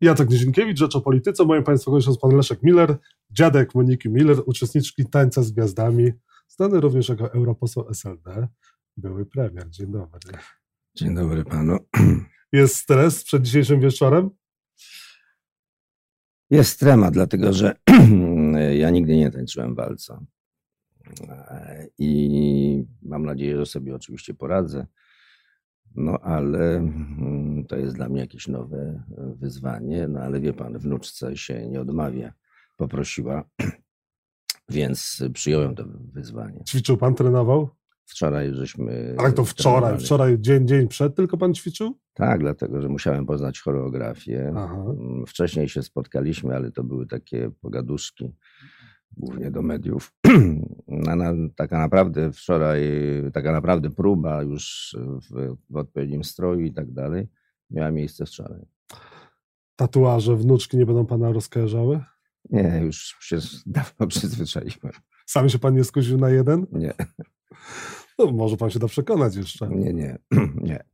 Jacek Nizinkiewicz, Rzecz o Polityce. Moim Państwa gościem jest Pan Leszek Miller, dziadek Moniki Miller, uczestniczki Tańca z Gwiazdami, znany również jako europoseł SLD, były premier. Dzień dobry. Dzień dobry Panu. Jest stres przed dzisiejszym wieczorem? Jest trema, dlatego że ja nigdy nie tańczyłem walca. I mam nadzieję, że sobie oczywiście poradzę. No ale mm, to jest dla mnie jakieś nowe wyzwanie. No ale wie pan, wnuczce się nie odmawia. Poprosiła, więc przyjąłem to wyzwanie. Ćwiczył pan, trenował? Wczoraj żeśmy. Ale to wczoraj, trenowali. wczoraj, dzień, dzień przed tylko pan ćwiczył? Tak, dlatego że musiałem poznać choreografię. Aha. Mm, Wcześniej się spotkaliśmy, ale to były takie pogaduszki, głównie do mediów. Na, na, taka naprawdę wczoraj, taka naprawdę próba już w, w odpowiednim stroju i tak dalej miała miejsce wczoraj. Tatuaże wnuczki nie będą pana rozkojarzały? Nie, już się dawno przyzwyczaiłem. Sam się pan nie skusił na jeden? Nie, No, może pan się da przekonać jeszcze. nie, nie, nie.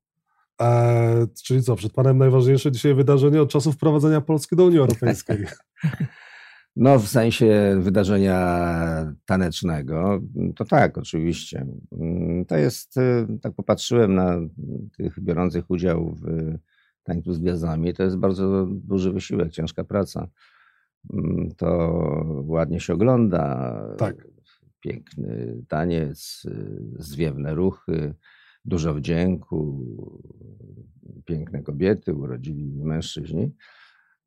E, czyli co, przed panem najważniejsze dzisiaj wydarzenie od czasu wprowadzenia Polski do Unii Europejskiej. No, w sensie wydarzenia tanecznego, to tak, oczywiście. Mm, To jest, y, tak popatrzyłem na tych biorących udział w tańcu z gwiazdami, to jest bardzo duży wysiłek, ciężka praca. Mm, To ładnie się ogląda. Tak. Piękny taniec, y, zwiewne ruchy, dużo wdzięku, piękne kobiety, urodziwi mężczyźni.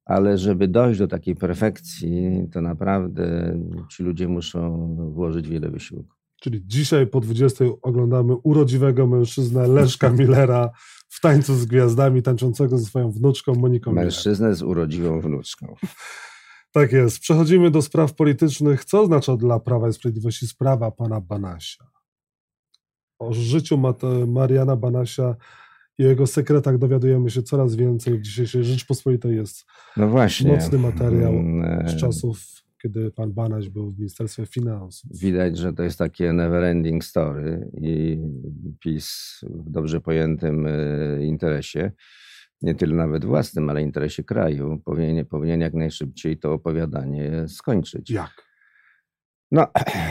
Ale żeby dojść do takiej perfekcji, to naprawdę ci ludzie muszą włożyć wiele wysiłku. Czyli dzisiaj po 20 oglądamy urodziwego mężczyznę Leszka Millera w tańcu z gwiazdami, tańczącego ze swoją wnuczką Moniką Miller. Mężczyznę z urodziwą wnuczką. Tak jest. Przechodzimy do spraw politycznych. Co oznacza dla Prawa i Sprawiedliwości sprawa pana Banasia? O życiu Mariana Banasia i o jego sekretach dowiadujemy się coraz więcej. W dzisiejszej Rzeczpospolitej jest No właśnie. mocny materiał Mm, z e, czasów, kiedy pan Banaś był w Ministerstwie Finansów. Widać, że to jest takie never-ending story i PiS w dobrze pojętym e, interesie, nie tyle nawet własnym, ale interesie kraju, powinien, powinien jak najszybciej to opowiadanie skończyć. Jak? No,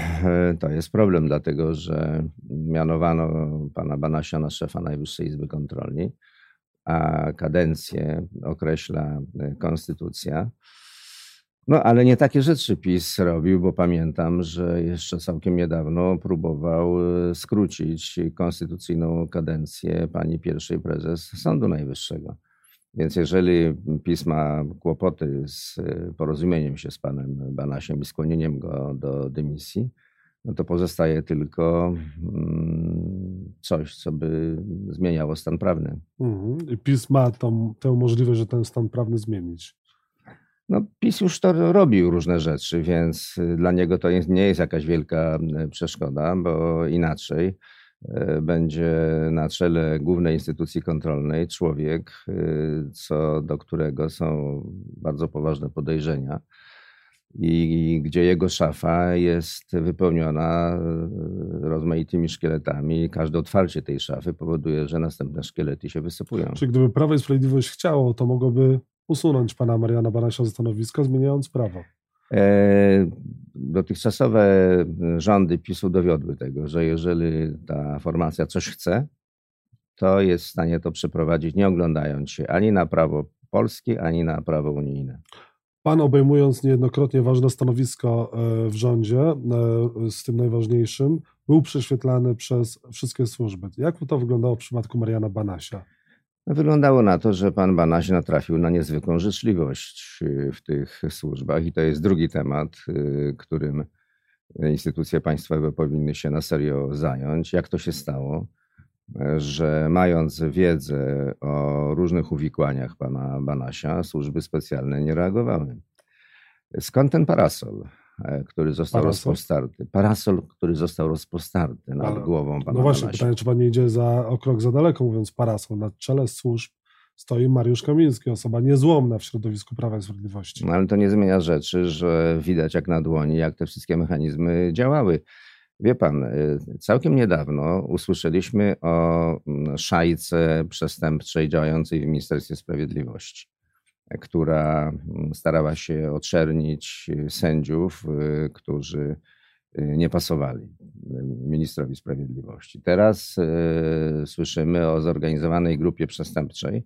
to jest problem, dlatego że mianowano pana Banasia na szefa Najwyższej Izby Kontroli, a kadencję określa e, konstytucja. No, ale nie takie rzeczy PiS robił, bo pamiętam, że jeszcze całkiem niedawno próbował e, skrócić konstytucyjną kadencję pani pierwszej prezes Sądu Najwyższego. Więc jeżeli PiS ma kłopoty z e, porozumieniem się z panem Banasiem i skłonieniem go do dymisji, no to pozostaje tylko mm, coś, co by zmieniało stan prawny. Mhm. I PiS ma tą, tę możliwość, że ten stan prawny zmienić. No, PiS już to robił różne rzeczy, więc y, dla niego to nie jest jakaś wielka y, przeszkoda, bo inaczej y, będzie na czele głównej instytucji kontrolnej człowiek, y, co do którego są bardzo poważne podejrzenia i gdzie jego szafa jest wypełniona y, rozmaitymi szkieletami. Każde otwarcie tej szafy powoduje, że następne szkielety się wysypują. Czyli gdyby Prawo i Sprawiedliwość chciało, to mogłoby usunąć pana Mariana Banasia ze stanowiska, zmieniając prawo. E, Dotychczasowe rządy PiSu dowiodły tego, że jeżeli ta formacja coś chce, to jest w stanie to przeprowadzić, nie oglądając się ani na prawo polskie, ani na prawo unijne. Pan obejmując niejednokrotnie ważne stanowisko e, w rządzie, e, z tym najważniejszym, był prześwietlany przez wszystkie służby. Jak to wyglądało w przypadku Mariana Banasia? Wyglądało na to, że pan Banaś natrafił na niezwykłą życzliwość y, w tych służbach i to jest drugi temat, y, którym instytucje państwowe powinny się na serio zająć. Jak to się stało, że mając wiedzę o różnych uwikłaniach pana Banasia, służby specjalne nie reagowały? Skąd ten parasol, który został Parasol? rozpostarty? Parasol, który został rozpostarty nad głową pana No właśnie, pytanie, czy pan nie idzie za, o krok za daleko, mówiąc parasol. Na czele służb stoi Mariusz Kamiński, osoba niezłomna w środowisku Prawa i Sprawiedliwości. No, ale to nie zmienia rzeczy, że widać jak na dłoni, jak te wszystkie mechanizmy działały. Wie pan, y, całkiem niedawno usłyszeliśmy o mm, szajce przestępczej działającej w Ministerstwie Sprawiedliwości. Która starała się oczernić sędziów, którzy nie pasowali ministrowi sprawiedliwości. Teraz słyszymy o zorganizowanej grupie przestępczej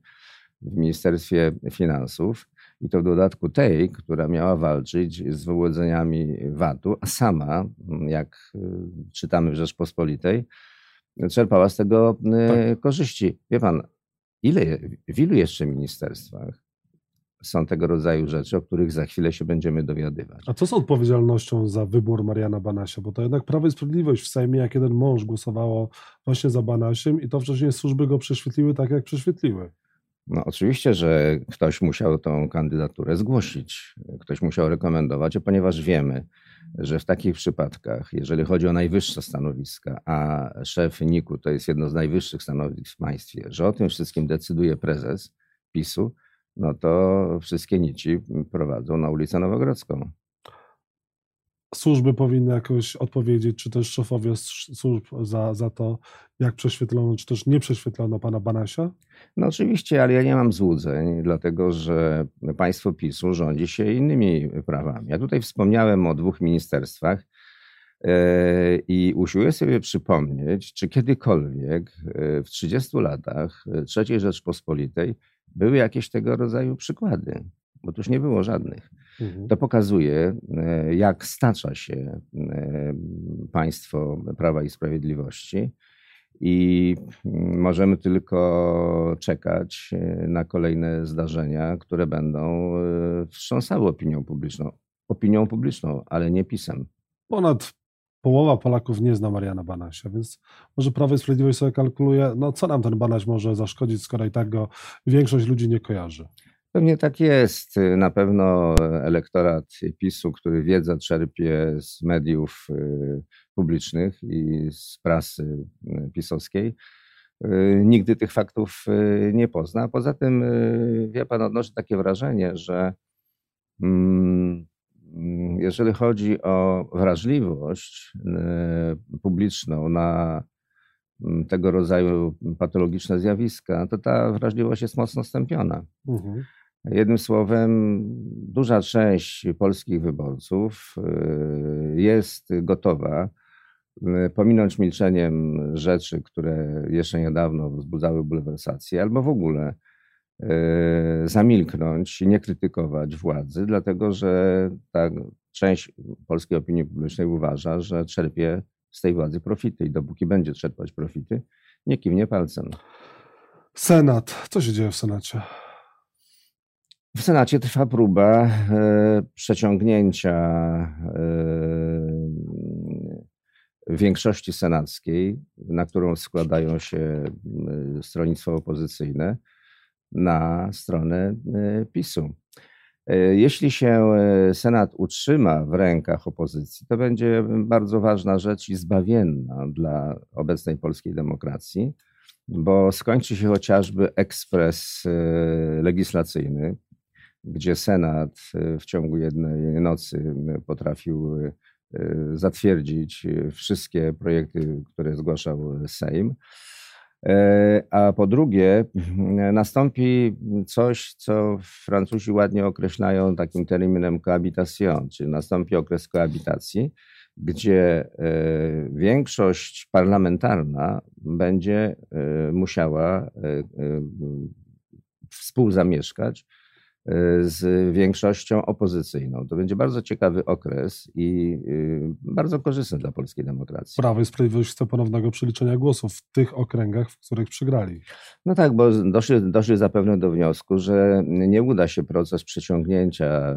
w Ministerstwie Finansów, i to w dodatku tej, która miała walczyć z wyłudzeniami VAT-u, a sama, jak y, czytamy w Rzeczpospolitej, czerpała z tego y, tak. korzyści. Wie pan, ile, w ilu jeszcze ministerstwach są tego rodzaju rzeczy, o których za chwilę się będziemy dowiadywać. A co z odpowiedzialnością za wybór Mariana Banasia? Bo to jednak Prawo i Sprawiedliwość w Sejmie, jak jeden mąż głosowało właśnie za Banasiem i to wcześniej służby go prześwietliły tak, jak prześwietliły. No, oczywiście, że ktoś musiał tą kandydaturę zgłosić, ktoś musiał rekomendować, ponieważ wiemy, że w takich przypadkach, jeżeli chodzi o najwyższe stanowiska, a szef NIK-u to jest jedno z najwyższych stanowisk w państwie, że o tym wszystkim decyduje prezes PiSu, no to wszystkie nici prowadzą na ulicę Nowogrodzką służby powinny jakoś odpowiedzieć, czy też szefowie służb za, za to, jak prześwietlono, czy też nie prześwietlono pana Banasia? No oczywiście, ale ja nie mam złudzeń, dlatego że państwo PiSu rządzi się innymi prawami. Ja tutaj wspomniałem o dwóch ministerstwach e, i usiłuję sobie przypomnieć, czy kiedykolwiek e, w 30 latach III Rzeczpospolitej były jakieś tego rodzaju przykłady, już nie było żadnych. Mhm. To pokazuje, e, jak stacza się e, państwo Prawa i Sprawiedliwości. I mm, możemy tylko czekać e, na kolejne zdarzenia, które będą wstrząsały opinią publiczną. Opinią publiczną, ale nie pisem. Ponad połowa Polaków nie zna Mariana Banasia, więc może Prawo i Sprawiedliwość sobie kalkuluje, no co nam ten Banaś może zaszkodzić, skoro i tak go większość ludzi nie kojarzy. Pewnie tak jest. Na pewno elektorat PiSu, który wiedzę czerpie z mediów y, publicznych i z prasy y, pisowskiej, y, nigdy tych faktów nie pozna. Poza tym, wie pan, odnoszę takie wrażenie, że mm, jeżeli chodzi o wrażliwość publiczną na mm, tego rodzaju patologiczne zjawiska, to ta wrażliwość jest mocno stępiona. Mhm. Jednym słowem, duża część polskich wyborców y, jest gotowa y, pominąć milczeniem rzeczy, które jeszcze niedawno wzbudzały bulwersację, albo w ogóle y, zamilknąć i nie krytykować władzy, dlatego że ta część polskiej opinii publicznej uważa, że czerpie z tej władzy profity i dopóki będzie czerpać profity, nie kiwnie palcem. Senat. Co się dzieje w Senacie? W Senacie trwa próba e, przeciągnięcia e, większości senackiej, na którą składają się e, stronnictwa opozycyjne, na stronę PiSu. Jeśli się Senat utrzyma w rękach opozycji, to będzie bardzo ważna rzecz i zbawienna dla obecnej polskiej demokracji, bo skończy się chociażby ekspres legislacyjny, gdzie Senat w ciągu jednej nocy potrafił zatwierdzić wszystkie projekty, które zgłaszał Sejm. E, a po drugie, nastąpi coś, co Francuzi ładnie określają takim terminem cohabitation, czyli nastąpi okres koabitacji, gdzie e, większość parlamentarna będzie e, musiała współzamieszkać z większością opozycyjną. To będzie bardzo ciekawy okres i y, bardzo korzystny dla polskiej demokracji. Prawo i Sprawiedliwość chce ponownego przeliczenia głosów w tych okręgach, w których przegrali. No tak, bo doszli, doszli zapewne do wniosku, że nie uda się proces przeciągnięcia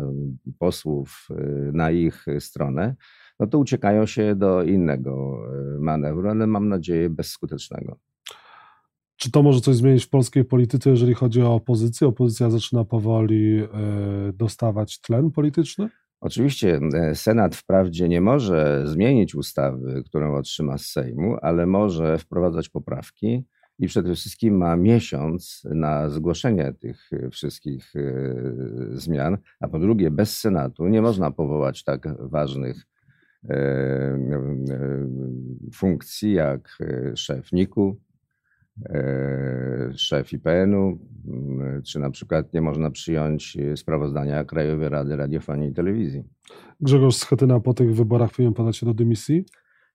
posłów y, na ich stronę, no to uciekają się do innego y, manewru, ale mam nadzieję bezskutecznego. Czy to może coś zmienić w polskiej polityce, jeżeli chodzi o opozycję? Opozycja zaczyna powoli e, dostawać tlen polityczny? Oczywiście e, Senat wprawdzie nie może zmienić ustawy, którą otrzyma z Sejmu, ale może wprowadzać poprawki i przede wszystkim ma miesiąc na zgłoszenie tych wszystkich e, zmian, a po drugie bez Senatu nie można powołać tak ważnych funkcji jak szef NIK-u, szef IPN-u, mm, czy na przykład nie można przyjąć sprawozdania Krajowej Rady Radiofonii i Telewizji. Grzegorz Schetyna po tych wyborach powinien podać się do dymisji?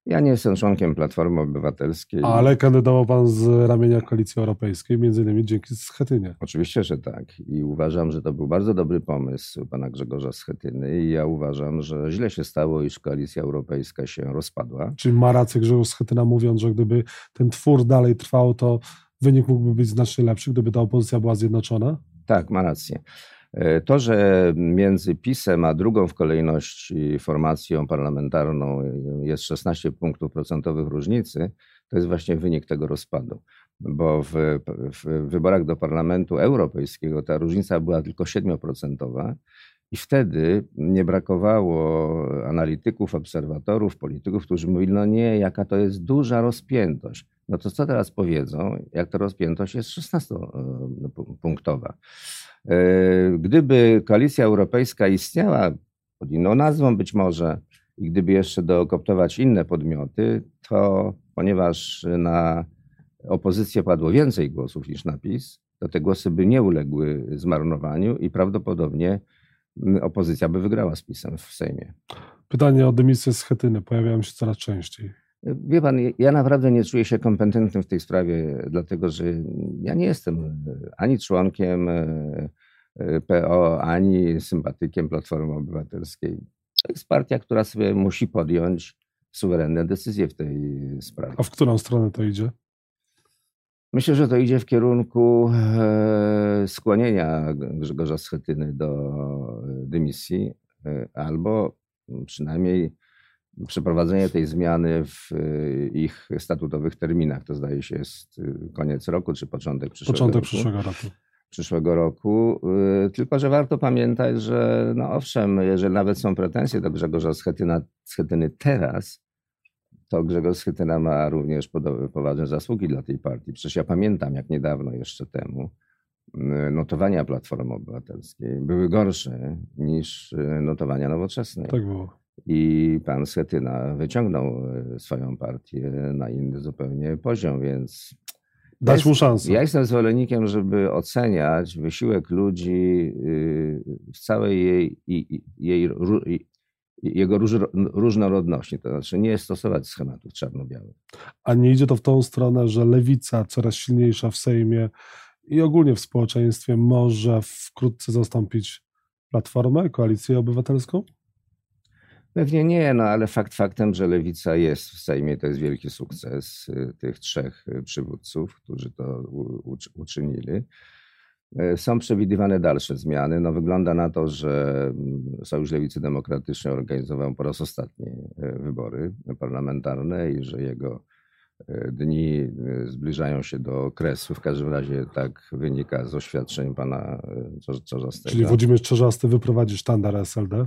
Ja nie jestem członkiem Platformy Obywatelskiej. Ale kandydował pan z ramienia Koalicji Europejskiej, między innymi dzięki Schetynie. Oczywiście, że tak. I uważam, że to był bardzo dobry pomysł pana Grzegorza Schetyny. I ja uważam, że źle się stało, iż Koalicja Europejska się rozpadła. Czyli ma rację Grzegorz Schetyna mówiąc, że gdyby ten twór dalej trwał, to wynik mógłby być znacznie lepszy, gdyby ta opozycja była zjednoczona? Tak, ma rację. E, to, że między PiSem a drugą w kolejności formacją parlamentarną jest 16 punktów procentowych różnicy, to jest właśnie wynik tego rozpadu. Bo w, w wyborach do Parlamentu Europejskiego ta różnica była tylko 7%. I wtedy nie brakowało analityków, obserwatorów, polityków, którzy mówili: No nie, jaka to jest duża rozpiętość. No to co teraz powiedzą, jak ta rozpiętość jest 16-punktowa? E, gdyby koalicja europejska istniała pod inną nazwą być może i gdyby jeszcze dookoptować inne podmioty, to ponieważ na opozycję padło więcej głosów niż na PiS, to te głosy by nie uległy zmarnowaniu i prawdopodobnie opozycja by wygrała z PiSem w Sejmie. Pytanie o dymisję z Chetyny pojawiają się coraz częściej. Wie pan, ja naprawdę nie czuję się kompetentnym w tej sprawie, dlatego że ja nie jestem e, ani członkiem e, e, PO, ani sympatykiem Platformy Obywatelskiej. To jest partia, która sobie musi podjąć suwerenne decyzje w tej sprawie. A w którą stronę to idzie? Myślę, że to idzie w kierunku skłonienia Grzegorza Schetyny do dymisji, albo przynajmniej przeprowadzenie tej zmiany w y, ich statutowych terminach. To zdaje się jest y, koniec roku czy początek przyszłego początek roku. przyszłego roku. Przyszłego roku. Y, tylko, że warto pamiętać, że no owszem, jeżeli nawet są pretensje do Grzegorza Schetyna, Schetyny teraz, to Grzegorz Schetyna ma również poważne zasługi dla tej partii. Przecież ja pamiętam, jak niedawno jeszcze temu notowania Platformy Obywatelskiej były gorsze niż notowania nowoczesnej. Tak było. I pan Schetyna wyciągnął e, swoją partię na inny zupełnie poziom, więc. Dać mu szansę. Ja jestem zwolennikiem, żeby oceniać wysiłek ludzi y, w całej jej, jej, jego różnorodności, to znaczy nie stosować schematów czarno-białych. A nie idzie to w tą stronę, że lewica coraz silniejsza w Sejmie i ogólnie w społeczeństwie może wkrótce zastąpić Platformę, Koalicję Obywatelską? Pewnie nie, no ale fakt faktem, że lewica jest w Sejmie, to jest wielki sukces y, tych trzech y, przywódców, którzy to uczynili. Y, są przewidywane dalsze zmiany. No, wygląda na to, że mm, Sojusz Lewicy Demokratycznej organizował po raz ostatni wybory parlamentarne i że jego dni zbliżają się do kresu. W każdym razie tak wynika z oświadczeń pana Czarzastego. Czyli Włodzimierz Czarzasty wyprowadzi sztandar SLD?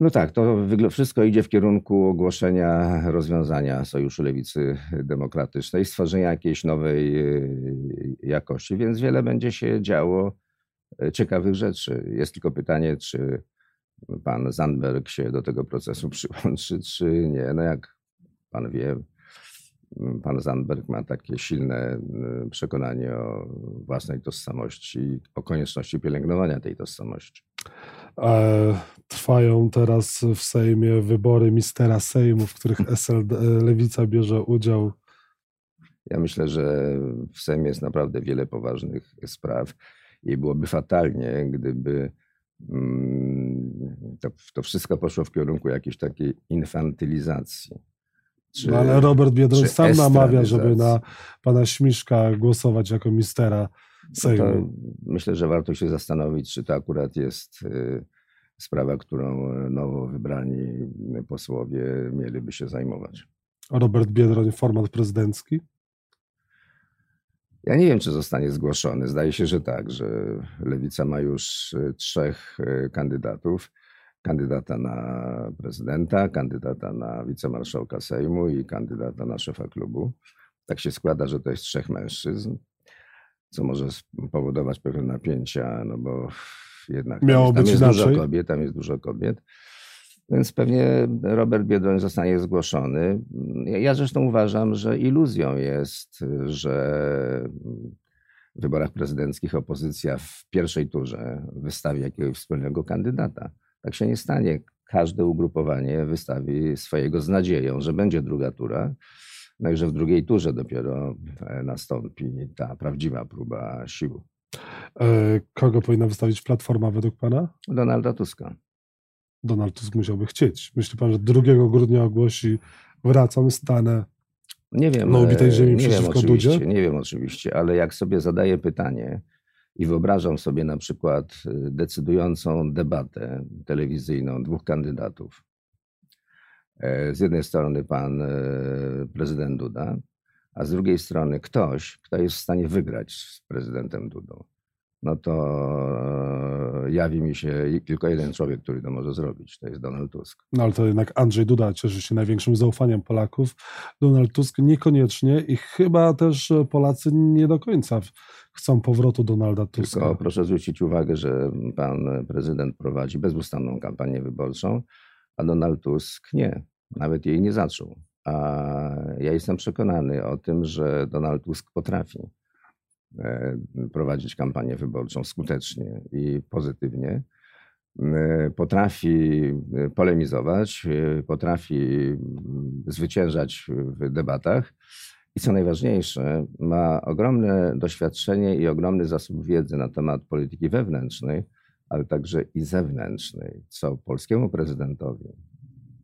No tak, to wszystko idzie w kierunku ogłoszenia rozwiązania Sojuszu Lewicy Demokratycznej, stworzenia jakiejś nowej y, jakości, więc wiele będzie się działo y, ciekawych rzeczy. Jest tylko pytanie, czy pan Zandberg się do tego procesu przyłączy, czy nie. No jak pan wie, pan Zandberg ma takie silne y, przekonanie o własnej tożsamości, o konieczności pielęgnowania tej tożsamości. E, trwają teraz w Sejmie wybory mistera Sejmu, w których SLD, Lewica bierze udział. Ja myślę, że w Sejmie jest naprawdę wiele poważnych spraw i byłoby fatalnie, gdyby mm, to, to wszystko poszło w kierunku jakiejś takiej infantylizacji. Czy, no ale Robert Biedroń sam namawia, żeby na pana Śmiszka głosować jako mistera Sejmu. myślę, że warto się zastanowić, czy to akurat jest y, sprawa, którą y, nowo wybrani posłowie mieliby się zajmować. Robert Biedroń, format prezydencki? Ja nie wiem, czy zostanie zgłoszony. Zdaje się, że tak, że Lewica ma już y, trzech kandydatów. Kandydata na prezydenta, kandydata na wicemarszałka Sejmu i kandydata na szefa klubu. Tak się składa, że to jest trzech mężczyzn co może spowodować pewne napięcia, no bo jednak Miało tam, jest inaczej. dużo kobiet, tam jest dużo kobiet. Więc pewnie Robert Biedroń zostanie zgłoszony. Ja zresztą uważam, że iluzją jest, że w wyborach prezydenckich opozycja w pierwszej turze wystawi jakiegoś wspólnego kandydata. Tak się nie stanie. Każde ugrupowanie wystawi swojego z nadzieją, że będzie druga tura. No i że w drugiej turze dopiero e, nastąpi ta prawdziwa próba sił. E, kogo powinna wystawić Platforma według Pana? Donalda Tuska. Donald Tusk musiałby chcieć. Myśli Pan, że 2 grudnia ogłosi wracam, stanę nie wiem, na ubitej ziemi nie wiem, oczywiście, Dudzie? Nie wiem oczywiście, ale jak sobie zadaję pytanie i wyobrażam sobie na przykład decydującą debatę telewizyjną dwóch kandydatów. E, Z jednej strony pan e, prezydent Duda, a z drugiej strony ktoś, kto jest w stanie wygrać z prezydentem Dudą. No to e, jawi mi się tylko jeden człowiek, który to może zrobić. To jest Donald Tusk. No ale to jednak Andrzej Duda cieszy się największym zaufaniem Polaków. Donald Tusk niekoniecznie i chyba też Polacy nie do końca chcą powrotu Donalda Tuska. Tylko proszę zwrócić uwagę, że pan prezydent prowadzi bezustanną kampanię wyborczą, a Donald Tusk nie. Nawet jej nie zaczął. A ja jestem przekonany o tym, że Donald Tusk potrafi e, prowadzić kampanię wyborczą skutecznie i pozytywnie. E, Potrafi e, polemizować, potrafi zwyciężać w debatach i co najważniejsze, ma ogromne doświadczenie i ogromny zasób wiedzy na temat polityki wewnętrznej, ale także i zewnętrznej, co polskiemu prezydentowi,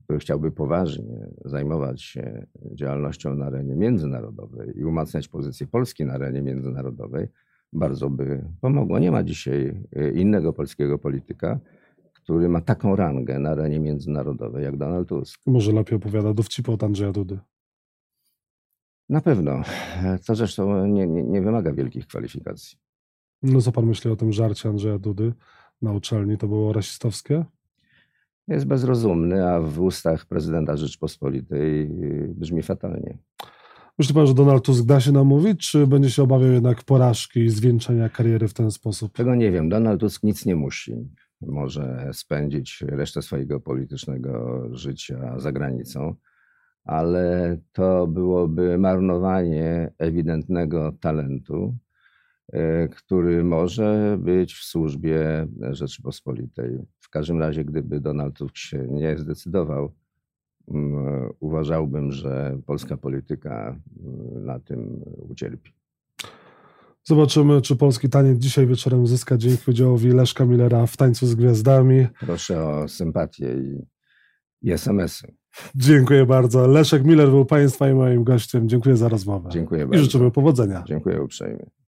który chciałby poważnie zajmować się działalnością na arenie międzynarodowej i umacniać pozycję Polski na arenie międzynarodowej, bardzo by pomogło. Nie ma dzisiaj e, innego polskiego polityka, który ma taką rangę na arenie międzynarodowej jak Donald Tusk. Może lepiej opowiada dowcipy od Andrzeja Dudy. Na pewno. To zresztą nie, nie, nie wymaga wielkich kwalifikacji. No co pan myśli o tym żarcie Andrzeja Dudy na uczelni? To było rasistowskie? Jest bezrozumny, a w ustach prezydenta Rzeczpospolitej y, brzmi fatalnie. Myśli pan, że Donald Tusk da się namówić, czy będzie się obawiał jednak porażki i zwieńczenia kariery w ten sposób? Tego nie wiem. Donald Tusk nic nie musi. Może spędzić resztę swojego politycznego życia za granicą, ale to byłoby marnowanie ewidentnego talentu, który może być w służbie Rzeczypospolitej. W każdym razie, gdyby Donald Tusk się nie zdecydował, mm, uważałbym, że polska polityka mm, na tym ucierpi. Zobaczymy, czy polski taniec dzisiaj wieczorem zyska dzięki udziałowi Leszka Millera w Tańcu z Gwiazdami. Proszę o sympatię i, i SMS-y. Dziękuję bardzo. Leszek Miller był Państwa i moim gościem. Dziękuję za rozmowę. Dziękuję I bardzo. życzymy powodzenia. Dziękuję uprzejmie.